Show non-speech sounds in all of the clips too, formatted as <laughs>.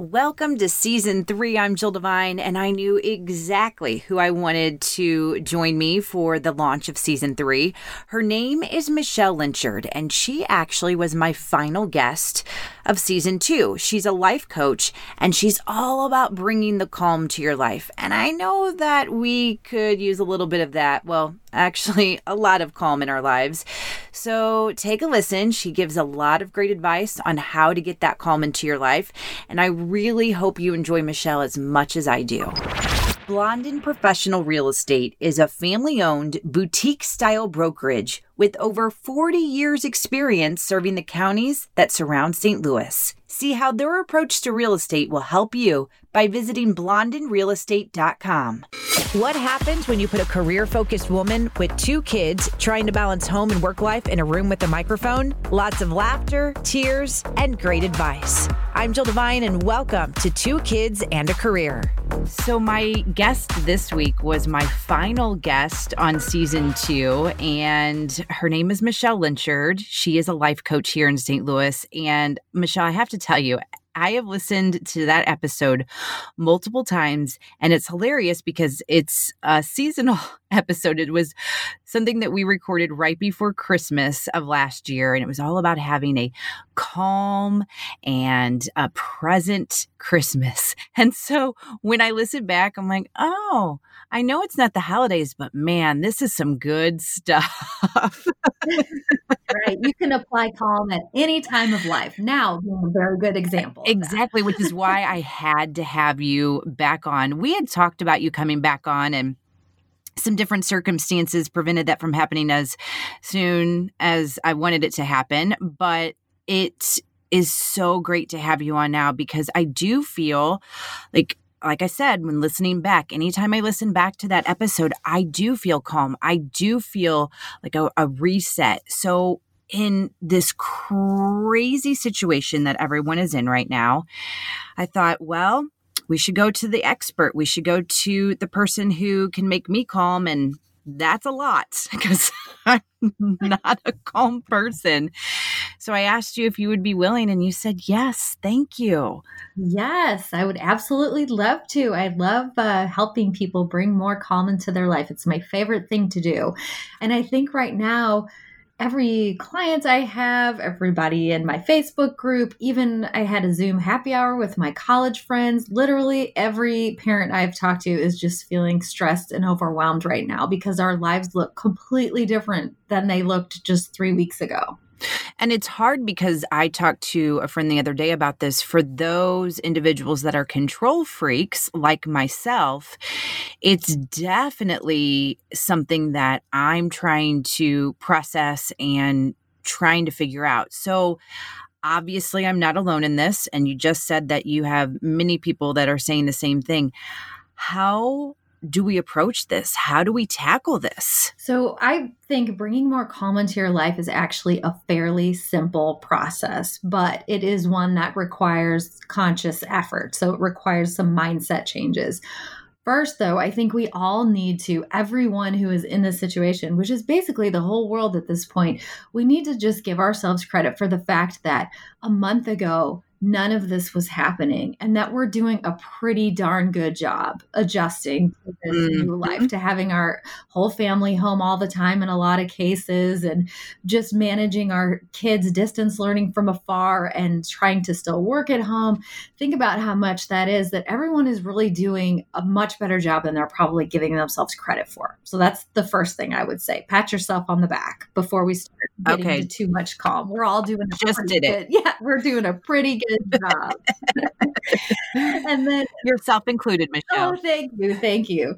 Welcome to season three. I'm Jill Devine, and I knew exactly who I wanted to join me for the launch of season three. Her name is Michelle Lynchard, and she actually was my final guest of season two. She's a life coach, and she's all about bringing the calm to your life. And I know that we could use a little bit of that. Well, actually, a lot of calm in our lives. So take a listen. She gives a lot of great advice on how to get that calm into your life. And I really hope you enjoy Michelle as much as I do. Blondin Professional Real Estate is a family owned boutique style brokerage with over 40 years' experience serving the counties that surround St. Louis. See how their approach to real estate will help you by visiting blondinrealestate.com. What happens when you put a career focused woman with two kids trying to balance home and work life in a room with a microphone? Lots of laughter, tears, and great advice. I'm Jill Devine, and welcome to Two Kids and a Career. So, my guest this week was my final guest on season two, and her name is Michelle Lynchard. She is a life coach here in St. Louis. And, Michelle, I have to tell you, I have listened to that episode multiple times, and it's hilarious because it's a seasonal <laughs> episode. It was something that we recorded right before Christmas of last year, and it was all about having a calm and a present Christmas. <laughs> And so when I listen back, I'm like, oh, I know it's not the holidays, but man, this is some good <laughs> stuff. right. You can apply calm at any time of life. Now, being a very good example. Exactly, which is why I had to have you back on. We had talked about you coming back on and some different circumstances prevented that from happening as soon as I wanted it to happen, but it is so great to have you on now because I do feel like like I said, when listening back, anytime I listen back to that episode, I do feel calm. I do feel like a, a reset. So, in this crazy situation that everyone is in right now, I thought, well, we should go to the expert. We should go to the person who can make me calm. And that's a lot <laughs> because I'm not a calm person. So I asked you if you would be willing, and you said yes. Thank you. Yes, I would absolutely love to. I love uh, helping people bring more calm into their life. It's my favorite thing to do. And I think right now, every client I have, everybody in my Facebook group, even I had a Zoom happy hour with my college friends. Literally every parent I've talked to is just feeling stressed and overwhelmed right now because our lives look completely different than they looked just three weeks ago. And it's hard because I talked to a friend the other day about this. For those individuals that are control freaks like myself, it's definitely something that I'm trying to process and trying to figure out. So, obviously, I'm not alone in this. And you just said that you have many people that are saying the same thing. How do we approach this? How do we tackle this? So, I think bringing more calm into your life is actually a fairly simple process, but it is one that requires conscious effort. So, it requires some mindset changes. First, though, I think we all need to, everyone who is in this situation, which is basically the whole world at this point, we need to just give ourselves credit for the fact that a month ago, none of this was happening and that we're doing a pretty darn good job adjusting to this mm-hmm. new life to having our whole family home all the time in a lot of cases and just managing our kids distance learning from afar and trying to still work at home think about how much that is that everyone is really doing a much better job than they're probably giving themselves credit for so that's the first thing i would say pat yourself on the back before we start getting okay. too much calm we're all doing just did good. it <laughs> yeah we're doing a pretty good good job. <laughs> and then yourself included, Michelle. Oh, thank you, thank you.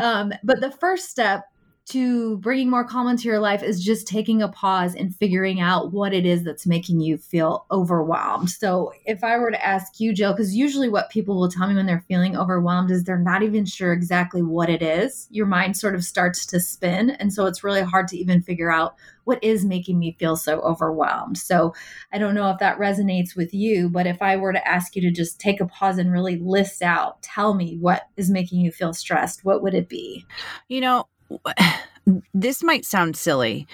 Um, but the first step to bringing more calm into your life is just taking a pause and figuring out what it is that's making you feel overwhelmed. So, if I were to ask you, Jill, because usually what people will tell me when they're feeling overwhelmed is they're not even sure exactly what it is. Your mind sort of starts to spin. And so, it's really hard to even figure out what is making me feel so overwhelmed. So, I don't know if that resonates with you, but if I were to ask you to just take a pause and really list out, tell me what is making you feel stressed, what would it be? You know, <sighs> this might sound silly,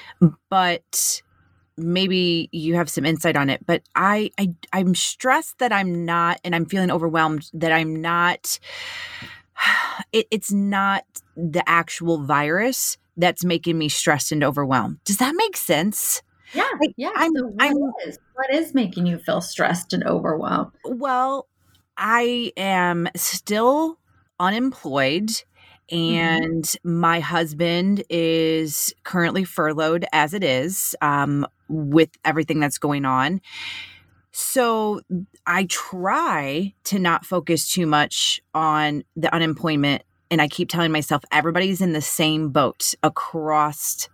but maybe you have some insight on it, but I, I I'm stressed that I'm not, and I'm feeling overwhelmed that I'm not. <sighs> It, it's not the actual virus that's making me stressed and overwhelmed. Does that make sense? Yeah, like, yeah. I'm, so what, I'm, is, what is making you feel stressed and overwhelmed? Well, I am still unemployed. And mm-hmm. my husband is currently furloughed as it is um, with everything that's going on. So I try to not focus too much on the unemployment. And I keep telling myself everybody's in the same boat across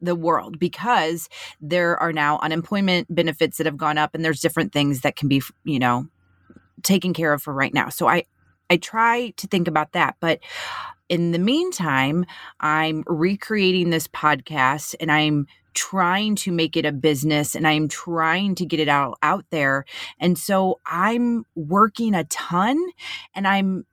the world because there are now unemployment benefits that have gone up and there's different things that can be, you know, taken care of for right now. So I I try to think about that, but in the meantime, I'm recreating this podcast and I'm trying to make it a business and I'm trying to get it out out there. And so I'm working a ton and I'm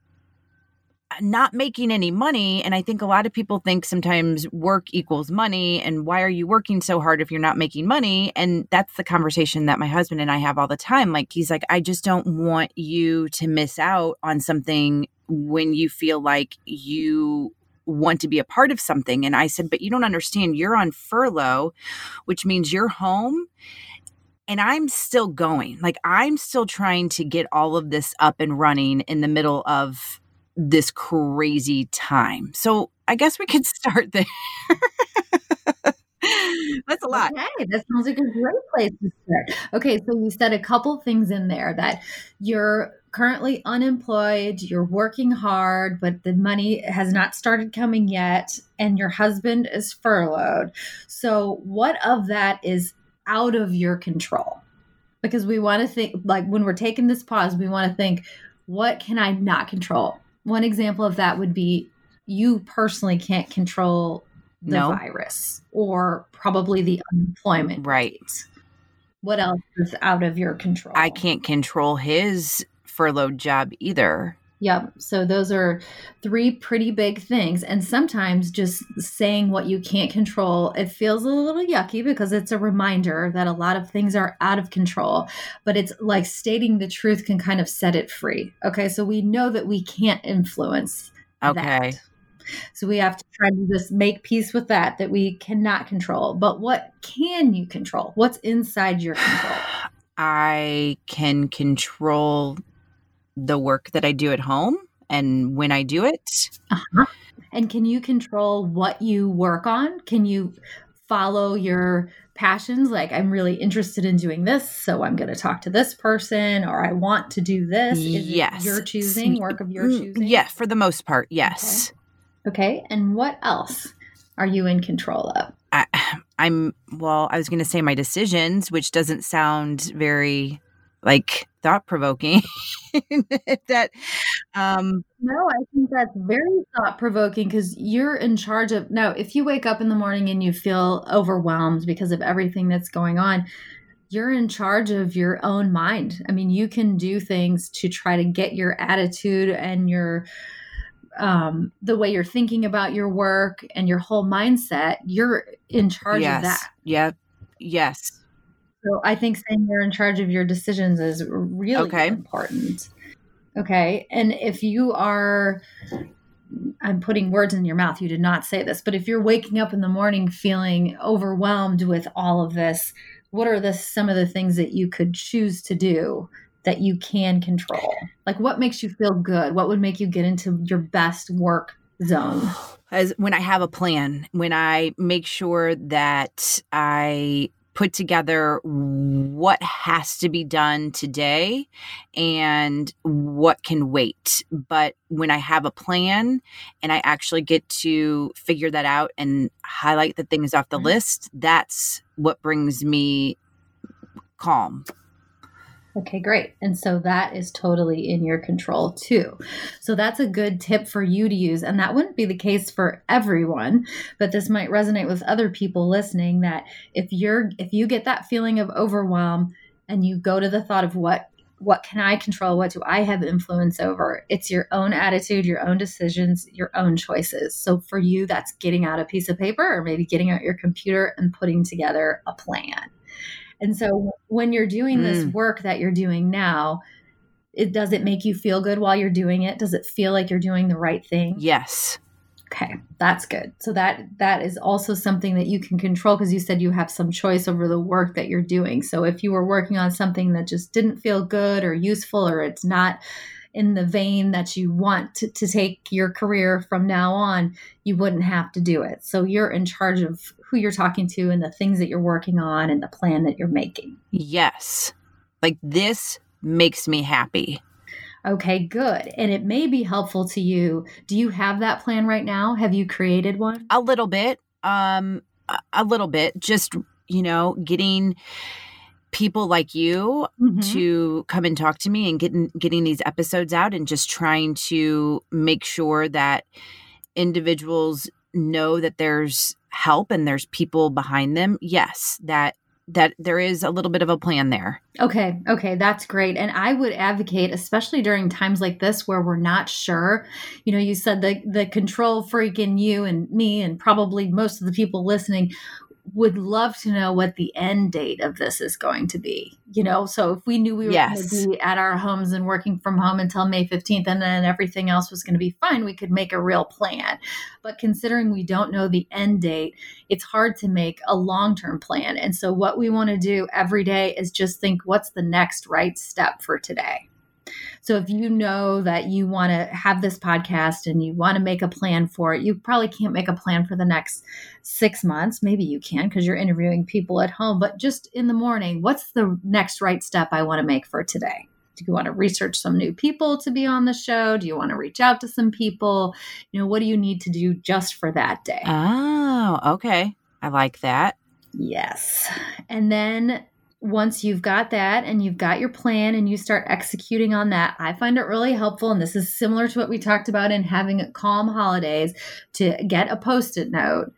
not making any money. And I think a lot of people think sometimes work equals money. And why are you working so hard if you're not making money? And that's the conversation that my husband and I have all the time. Like, he's like, I just don't want you to miss out on something when you feel like you want to be a part of something. And I said, But you don't understand. You're on furlough, which means you're home and I'm still going. Like I'm still trying to get all of this up and running in the middle of this crazy time. So I guess we could <laughs> start there. That's a lot. Okay, that sounds like a great place to start. Okay, so you said a couple things in there that you're currently unemployed, you're working hard, but the money has not started coming yet, and your husband is furloughed. So, what of that is out of your control? Because we want to think, like when we're taking this pause, we want to think, what can I not control? One example of that would be you personally can't control the no. virus or probably the unemployment right. Rate. What else is out of your control? I can't control his furloughed job either. Yep. So those are three pretty big things. And sometimes just saying what you can't control, it feels a little yucky because it's a reminder that a lot of things are out of control. But it's like stating the truth can kind of set it free. Okay. So we know that we can't influence. Okay. That. So we have to try to just make peace with that, that we cannot control. But what can you control? What's inside your control? <sighs> I can control the work that I do at home and when I do it. Uh-huh. And can you control what you work on? Can you follow your passions? Like, I'm really interested in doing this, so I'm going to talk to this person, or I want to do this. Is yes. Your choosing, work of your mm, choosing? Yeah, for the most part, yes. Okay. okay. And what else are you in control of? I, I'm, well, I was going to say my decisions, which doesn't sound very like thought provoking <laughs> that um no i think that's very thought provoking because you're in charge of now if you wake up in the morning and you feel overwhelmed because of everything that's going on you're in charge of your own mind. I mean you can do things to try to get your attitude and your um the way you're thinking about your work and your whole mindset you're in charge yes. of that. Yeah yes so I think saying you're in charge of your decisions is really okay. important. Okay. And if you are, I'm putting words in your mouth, you did not say this, but if you're waking up in the morning feeling overwhelmed with all of this, what are the some of the things that you could choose to do that you can control? Like what makes you feel good? What would make you get into your best work zone? As when I have a plan, when I make sure that I put together what has to be done today and what can wait. But when I have a plan and I actually get to figure that out and highlight the things off the mm-hmm. list, that's what brings me calm. Okay, great. And so that is totally in your control too. So that's a good tip for you to use. And that wouldn't be the case for everyone, but this might resonate with other people listening that if you're if you get that feeling of overwhelm and you go to the thought of what what can I control? What do I have influence over? It's your own attitude, your own decisions, your own choices. So for you, that's getting out a piece of paper or maybe getting out your computer and putting together a plan. And so when you're doing this Mm. work that you're doing now, it does it make you feel good while you're doing it? Does it feel like you're doing the right thing? Yes. Okay, that's good. So that that is also something that you can control because you said you have some choice over the work that you're doing. So if you were working on something that just didn't feel good or useful or it's not in the vein that you want to, to take your career from now on, you wouldn't have to do it. So you're in charge of who you're talking to and the things that you're working on and the plan that you're making. Yes. Like this makes me happy. Okay, good. And it may be helpful to you. Do you have that plan right now? Have you created one? A little bit. Um a- a little bit. Just, you know, getting people like you Mhm. to come and talk to me and getting getting these episodes out and just trying to make sure that individuals know that there's help and there's people behind them. Yes, that that there is a little bit of a plan there. Okay, okay, that's great. And I would advocate, especially during times like this where we're not sure. You know, you said the the control freak in you and me, and probably most of the people listening would love to know what the end date of this is going to be. You know, so if we knew we were Yes. going to be at our homes and working from home until May 15th and then everything else was going to be fine, we could make a real plan. But considering we don't know the end date, it's hard to make a long term plan. And so, what we want to do every day is just think what's the next right step for today? So, if you know that you want to have this podcast and you want to make a plan for it, you probably can't make a plan for the next six months. Maybe you can because you're interviewing people at home, but just in the morning, what's the next right step I want to make for today? Do you want to research some new people to be on the show? Do you want to reach out to some people? You know, what do you need to do just for that day? Oh, okay. I like that. Yes. And then once you've got that and you've got your plan and you start executing on that, I find it really helpful. And this is similar to what we talked about in having calm holidays to get a post it note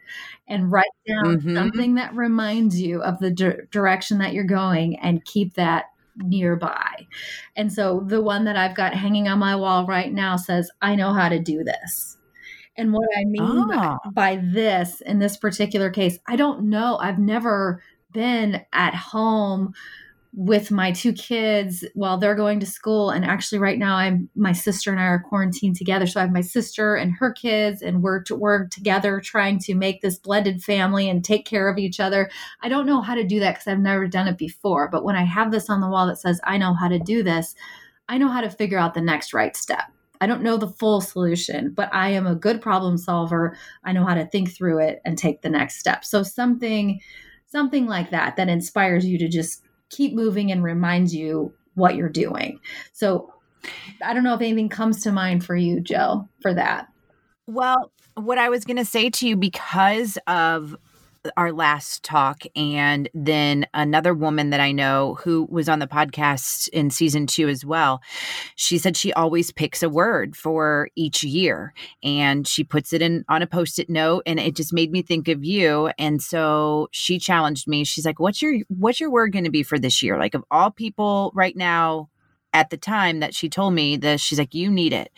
and write down Mhm. something that reminds you of the di- direction that you're going and keep that nearby. And so the one that I've got hanging on my wall right now says, I know how to do this. And what I mean by, Oh. by this in this particular case, I don't know. I've never been at home with my two kids while they're going to school. And actually right now i'm my sister and i are quarantined together. So i have my sister and her kids and we're to work together trying to make this blended family and take care of each other. I don't know how to do that because i've never done it before. But when i have this on the wall that says i know how to do this i know how to figure out the next right step. I don't know the full solution, but I am a good problem solver. I know how to think through it and take the next step. So something something like that that inspires you to just keep moving and reminds you what you're doing. So I don't know if anything comes to mind for you, Jill, for that. Well, what I was going to say to you because of our last talk and then another woman that I know who was on the podcast in season 2 as well. She said she always picks a word for each year and she puts it in on a post-it note and it just made me think of you and so she challenged me. She's like, "What's your what's your word going to be for this year? Like of all people right now at the time that she told me this, she's like, "You need it."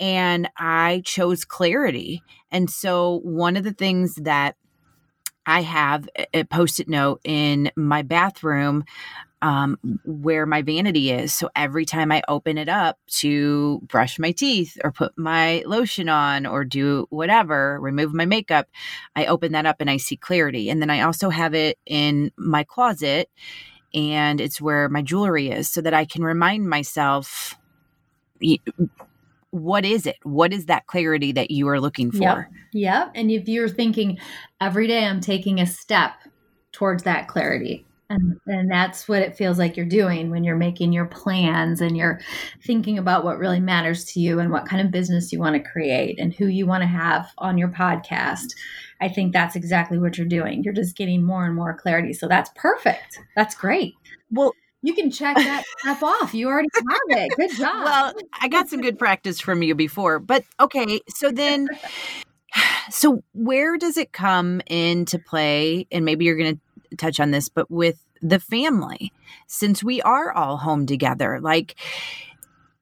and I chose clarity. And so one of the things that I have a post-it note in my bathroom um, where my vanity is. So every time I open it up to brush my teeth or put my lotion on or do whatever, remove my makeup, I open that up and I see clarity. And then I also have it in my closet and it's where my jewelry is so that I can remind myself what is it? What is that clarity that you are looking for? Yep. Yep. And if you're thinking every day I'm taking a step towards that clarity. And, and that's what it feels like you're doing when you're making your plans and you're thinking about what really matters to you and what kind of business you want to create and who you want to have on your podcast. I think that's exactly what you're doing. You're just getting more and more clarity. So that's perfect. That's great. Well, You can check that <laughs> off. You already have it. Good job. well, I got some good practice from you before, but okay. So then, <laughs> so where does it come into play? And maybe you're going to touch on this, but with the family, since we are all home together, like,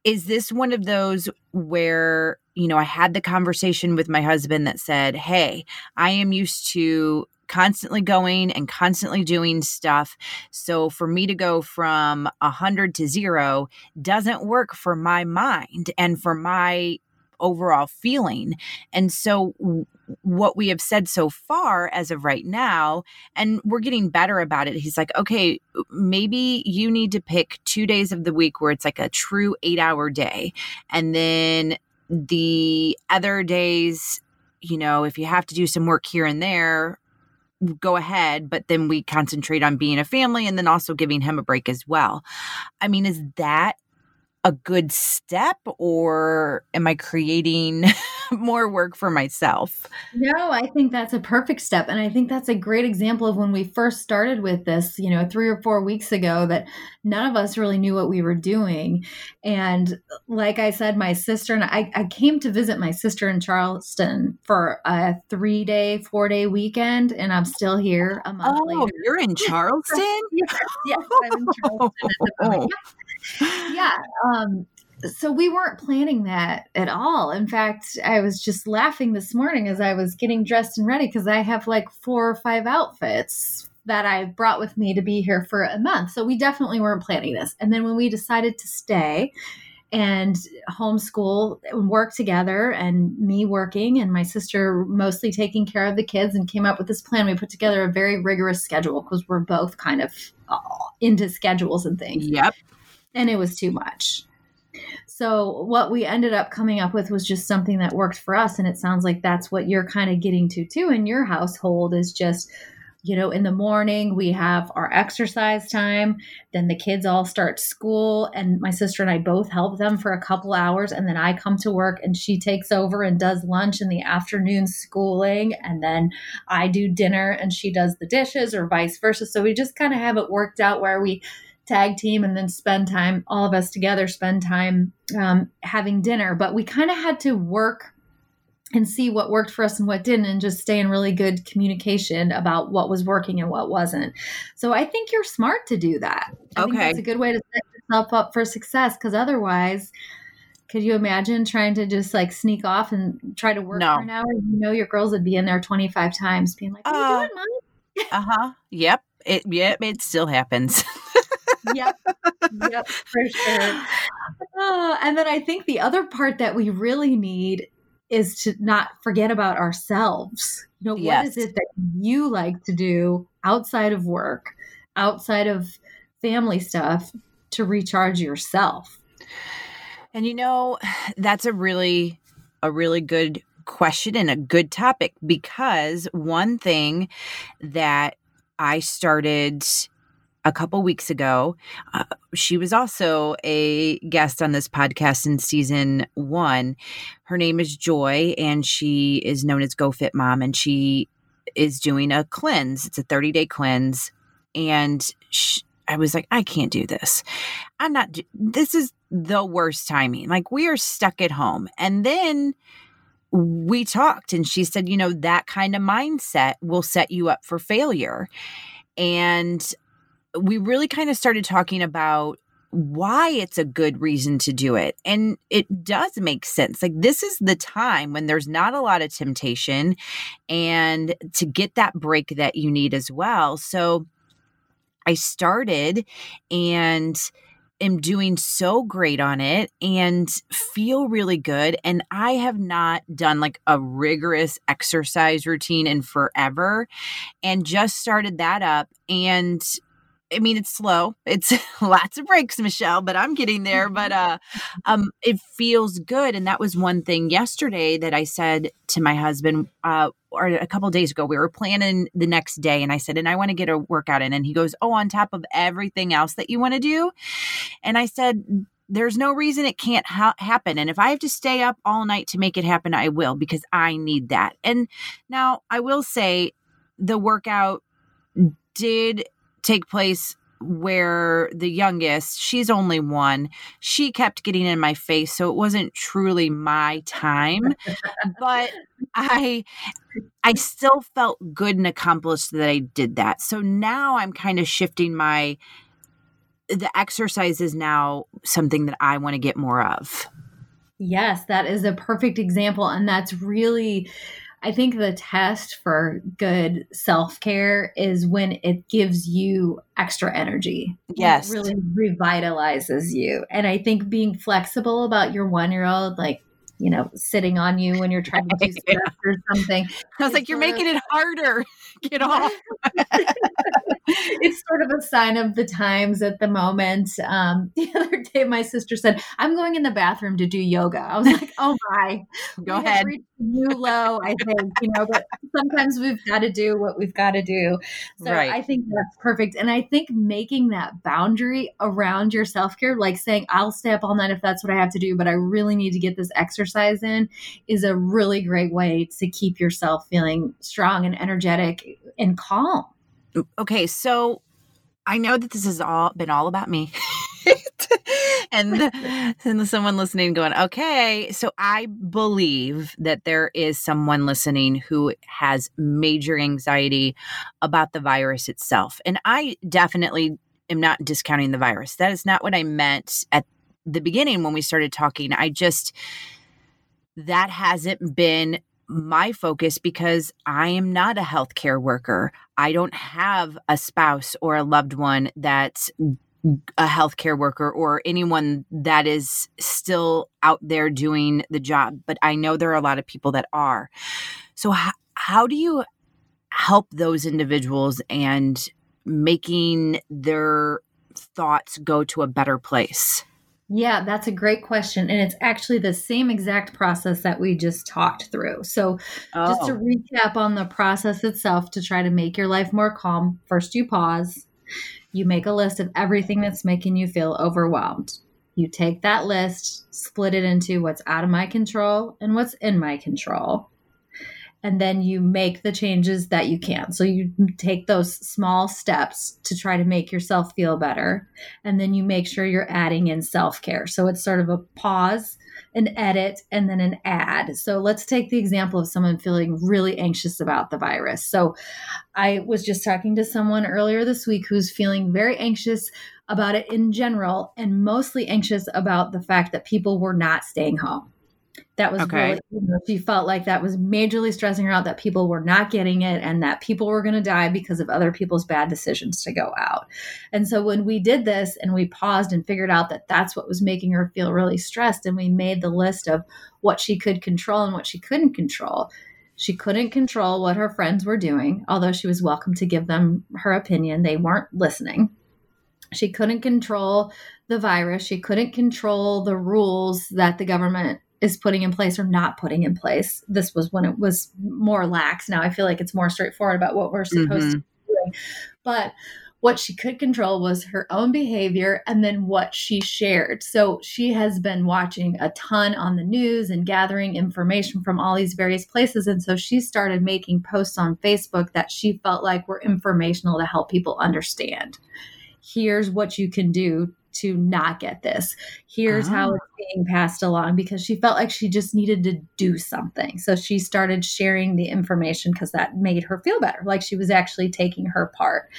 is this one of those where, you know, I had the conversation with my husband that said, Hey, I am used to constantly going and constantly doing stuff. So for me to go from a hundred to zero doesn't work for my mind and for my overall feeling. And so what we have said so far as of right now and we're getting better about it he's like okay maybe you need to pick 2 days of the week where it's like a true 8 hour day and then the other days you know if you have to do some work here and there go ahead but then we concentrate on being a family and then also giving him a break as well. I mean is that a good step or am I creating <laughs> more work for myself? No, I think that's a perfect step. And I think that's a great example of when we first started with this, you know, three or four weeks ago, that none of us really knew what we were doing. And like I said, my sister and I, I came to visit my sister in Charleston for a three day, four day weekend, and I'm still here a month oh, later. You're in <laughs> Charleston? yes, yes, I'm in Charleston <laughs> yeah. Um, so we weren't planning that at all. In fact, I was just laughing this morning as I was getting dressed and ready because I have like four or five outfits that I brought with me to be here for a month. So we definitely weren't planning this. And then when we decided to stay and homeschool and work together and me working and my sister mostly taking care of the kids and came up with this plan, we put together a very rigorous schedule because we're both kind of uh, into schedules and things. Yep and it was too much. So what we ended up coming up with was just something that worked for us and it sounds like that's what you're kind of getting to too in your household is just you know in the morning we have our exercise time then the kids all start school and my sister and I both help them for a couple hours and then I come to work and she takes over and does lunch in the afternoon schooling and then I do dinner and she does the dishes or vice versa so we just kind of have it worked out where we tag team and then spend time, all of us together, spend time um, having dinner. But we kind of had to work and see what worked for us and what didn't, and just stay in really good communication about what was working and what wasn't. So I think you're smart to do that. I okay. think that's a good way to set yourself up for success because otherwise, could you imagine trying to just like sneak off and try to work no. for an hour? You know, your girls would be in there 25 times being like, What are you uh, doing, mom? <laughs> uh huh. Yep. It, yep. It still happens. <laughs> yep. Yep, for sure. Oh, and then I think the other part that we really need is to not forget about ourselves. You know, yes. what is it that you like to do outside of work, outside of family stuff to recharge yourself? And you know, that's a really a really good question and a good topic because one thing that I started a couple weeks ago. Uh, she was also a guest on this podcast in season one. Her name is Joy, and she is known as Go Fit Mom, and she is doing a cleanse. It's a 30 day cleanse. And she, I was like, I can't do this. I'm not, this is the worst timing. Like, we are stuck at home. And then we talked, and she said, you know, that kind of mindset will set you up for failure. And we really kind of started talking about why it's a good reason to do it. And it does make sense. Like, this is the time when there's not a lot of temptation and to get that break that you need as well. So I started and am doing so great on it and feel really good. And I have not done like a rigorous exercise routine in forever and just started that up. And I mean, it's slow. It's <laughs> lots of breaks, Michelle, but I'm getting there. But uh, <laughs> um, it feels good, and that was one thing yesterday that I said to my husband, uh, or a couple days ago. We were planning the next day, and I said, "And I want to get a workout in." And he goes, "Oh, on top of everything else that you want to do," and I said, there's no reason it can't ha- happen. And if I have to stay up all night to make it happen, I will because I need that. And now I will say the workout did take place where the youngest, she's only one, she kept getting in my face. So it wasn't truly my time. but I I still felt good and accomplished that I did that. So now I'm kind of shifting my the exercise is now something that I want to get more of. Yes, that is a perfect example. And that's really I think the test for good self care is when it gives you extra energy. Yes. It really revitalizes you. And I think being flexible about your one year old, like, you know, sitting on you when you're trying to <laughs> do stuff or something. I was like, you're making it harder. <laughs> Get off. <laughs> it's sort of a sign of the times at the moment. Um, the other day, my sister said, I'm going in the bathroom to do yoga. I was like, oh my. Go ahead. New low, I think, you know, but sometimes we've got to do what we've got to do. So right. I think that's perfect. And I think making that boundary around your self care, like saying, I'll stay up all night if that's what I have to do, but I really need to get this exercise in, is a really great way to keep yourself feeling strong and energetic and calm. Okay, so I know that this has all been all about me. <laughs> and, and someone listening going, okay, so I believe that there is someone listening who has major anxiety about the virus itself. And I definitely am not discounting the virus. That is not what I meant at the beginning when we started talking. I just, that hasn't been my focus because I am not a healthcare worker. I don't have a spouse or a loved one that's a healthcare worker or anyone that is still out there doing the job, but I know there are a lot of people that are. So, how, how do you help those individuals and making their thoughts go to a better place? Yeah, that's a great question. And it's actually the same exact process that we just talked through. So, oh. just to oh. recap on the process itself to try to make your life more calm, first you pause, you make a list of everything that's making you feel overwhelmed. You take that list, split it into what's out of my control and what's in my control and then you make the changes that you can. So you take those small steps to try to make yourself feel better. And then you make sure you're adding in self care. So it's sort of a pause, an edit, and then an add. So let's take the example of someone feeling really anxious about the virus. So I was just talking to someone earlier this week who's feeling very anxious about it in general and mostly anxious about the fact that people were not staying home. That was okay. really, you know, she felt like that was majorly stressing her out that people were not getting it and that people were going to die because of other people's bad decisions to go out. And so when we did this and we paused and figured out that that's what was making her feel really stressed, and we made the list of what she could control and what she couldn't control. She couldn't control what her friends were doing, although she was welcome to give them her opinion. They weren't listening. She couldn't control the virus. She couldn't control the rules that the government is putting in place or not putting in place. This was when it was more lax. Now I feel like it's more straightforward about what we're supposed mm-hmm. to be doing. But what she could control was her own behavior and then what she shared. So she has been watching a ton on the news and gathering information from all these various places. And so she started making posts on Facebook that she felt like were informational to help people understand. Here's what you can do to not get this. Here's oh. how ah. it's being passed along because she felt like she just needed to do something. So she started sharing the information because that made her feel better, like she was actually taking her part.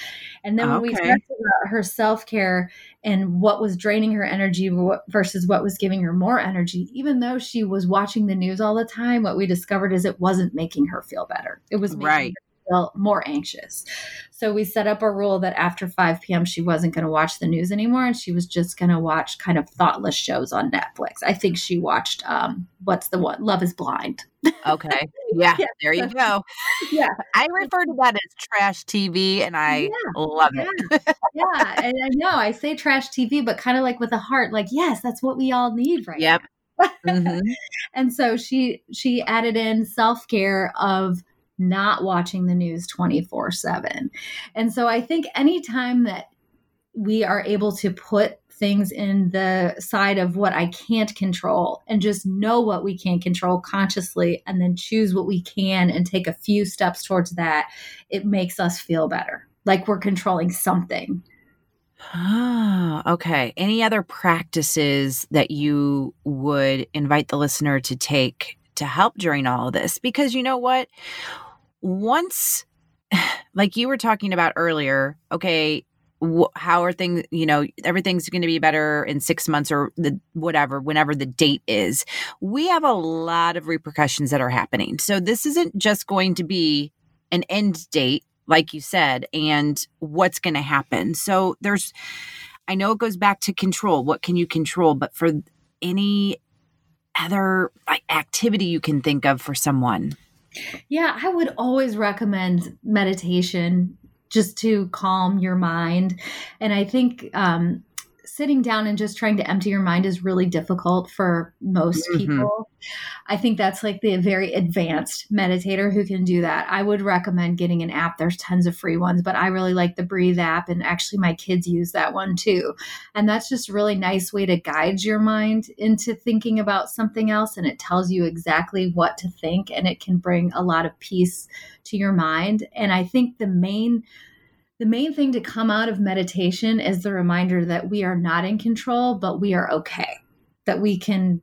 And then when we talked about her self care and what was draining her energy versus what was giving her more energy, even though she was watching the news all the time, what we discovered is it wasn't making her feel better. It was making right feel more anxious. So we set up a rule that after 5 p.m., she wasn't going to watch the news anymore and she was just going to watch kind of thoughtless shows on Netflix. I think she watched, um, what's the one? Love is Blind. Okay. Yeah, <laughs> yeah. There you go. Yeah. I refer to that as trash TV and I yeah. love yeah. it. yeah. And I know I say trash TV, but kind of like with a heart, like, yes, that's what we all need right yep. now. <laughs> Mm-hmm. and so she she added in self-care of not watching the news 24 7. And so I think anytime that we are able to put things in the side of what I can't control and just know what we can't control consciously and then choose what we can and take a few steps towards that, it makes us feel better, like we're controlling something. Ah, okay. Any other practices that you would invite the listener to take to help during all of this? Because you know what? Once <sighs> like you were talking about earlier, okay, wh- how are things you know everything's going to be better in six months or the whatever whenever the date is we have a lot of repercussions that are happening. So this isn't just going to be an end date like you said and what's going to happen. So there's i know it goes back to control what can you control? But for any other like activity you can think of for someone yeah i would always recommend meditation just to calm your mind. And I think um, sitting down and just trying to empty your mind is really difficult for most mm-hmm. people. I think that's like the very advanced meditator who can do that. I would recommend getting an app. There's tons of free ones, but I really like the Breathe app. And actually, my kids use that one too. And that's just a really nice way to guide your mind into thinking about something else. And it tells you exactly what to think, and it can bring a lot of peace to your mind. And I think the main the main thing to come out of meditation is the reminder that we are not in control, but we are okay. That we can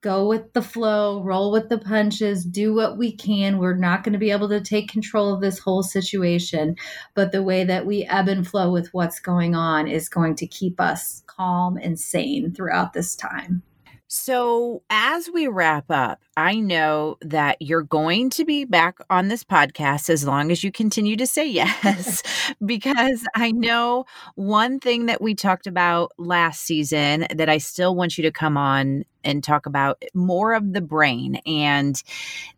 go with the flow, roll with the punches, do what we can. We're not going to be able to take control of this whole situation, but the way that we ebb and flow with what's going on is going to keep us calm and sane throughout this time. So, as we wrap up, I know that you're going to be back on this podcast as long as you continue to say <laughs> yes, because I know one thing that we talked about last season that I still want you to come on and talk about more of the brain and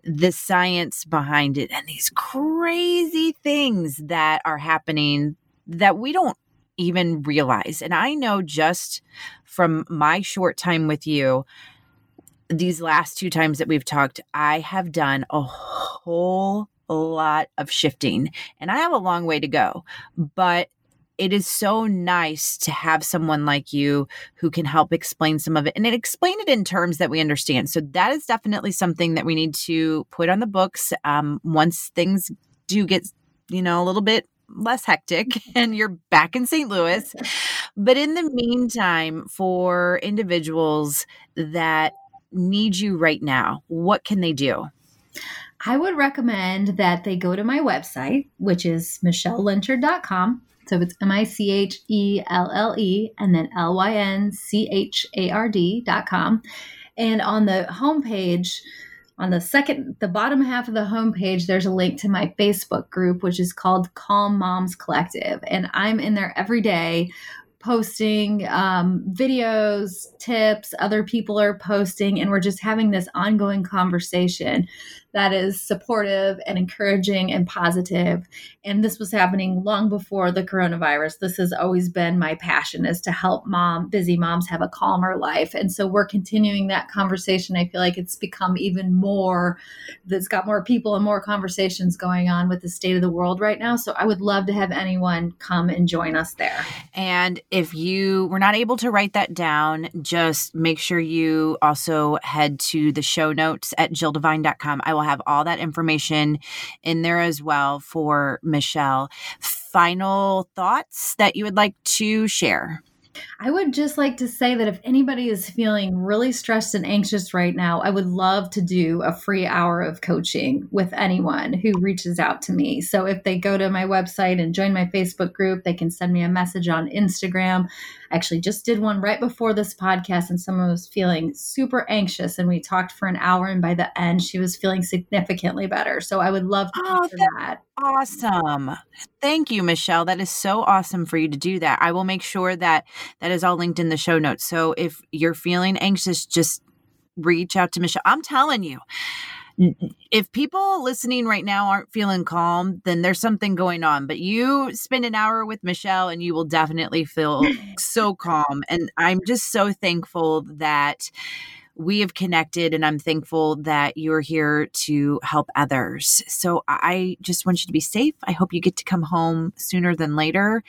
the science behind it and these crazy things that are happening that we don't even realize. And I know just from my short time with you, these last two times that we've talked, I have done a whole lot of shifting and I have a long way to go. But it is so nice to have someone like you who can help explain some of it and explain it in terms that we understand. So that is definitely something that we need to put on the books um, once things do get, you know, a little bit less hectic <laughs> and you're back in St. Louis. <laughs> But in the meantime, for individuals that need you right now, what can they do? I would recommend that they go to my website, which is michellelynchard.com. So it's M I C H E L L E and then L Y N C H A R D.com. And on the homepage, on the second the bottom half of the homepage there's a link to my facebook group which is called calm moms collective. And i'm in there every day posting um, videos tips. Other people are posting and we're just having this ongoing conversation that is supportive and encouraging and positive. And this was happening long before the coronavirus. This has always been my passion is to help mom, busy moms have a calmer life. And so we're continuing that conversation. I feel like it's become even more, that's got more people and more conversations going on with the state of the world right now. So I would love to have anyone come and join us there. And if you were not able to write that down, just make sure you also head to the show notes at jilldevine.com. I will will have all that information in there as well for Michelle. Final thoughts that you would like to share? I would just like to say that if anybody is feeling really stressed and anxious right now, I would love to do a free hour of coaching with anyone who reaches out to me. So if they go to my website and join my Facebook group, they can send me a message on Instagram. I actually just did one right before this podcast, and someone was feeling super anxious, and we talked for an hour. And by the end, she was feeling significantly better. So I would love to oh, that. Awesome. Thank you, Michelle. That is so awesome for you to do that. I will make sure that that is all linked in the show notes. So if you're feeling anxious, just reach out to Michelle. I'm telling you, if people listening right now aren't feeling calm, then there's something going on. But you spend an hour with Michelle and you will definitely feel <laughs> so calm. And I'm just so thankful that we have connected and I'm thankful that you're here to help others. So I just want you to be safe. I hope you get to come home sooner than later.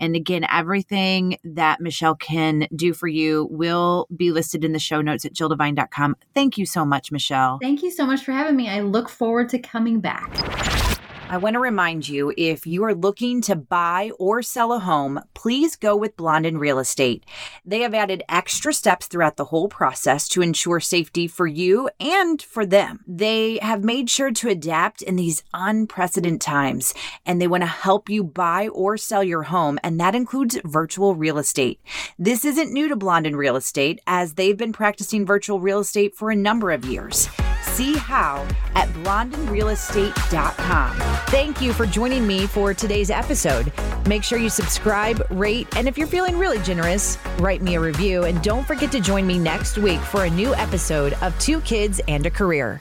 And again, everything that Michelle can do for you will be listed in the show notes at jilldevine.com. Thank you so much, Michelle. Thank you so much for having me. I look forward to coming back. I want to remind you if you are looking to buy or sell a home, please go with Blondin Real Estate. They have added extra steps throughout the whole process to ensure safety for you and for them. They have made sure to adapt in these unprecedented times and they want to help you buy or sell your home, and that includes virtual real estate. This isn't new to Blondin Real Estate as they've been practicing virtual real estate for a number of years. See how at blondinrealestate.com. Thank you for joining me for today's episode. Make sure you subscribe, rate, and if you're feeling really generous, write me a review. And don't forget to join me next week for a new episode of Two Kids and a Career.